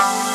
Bye.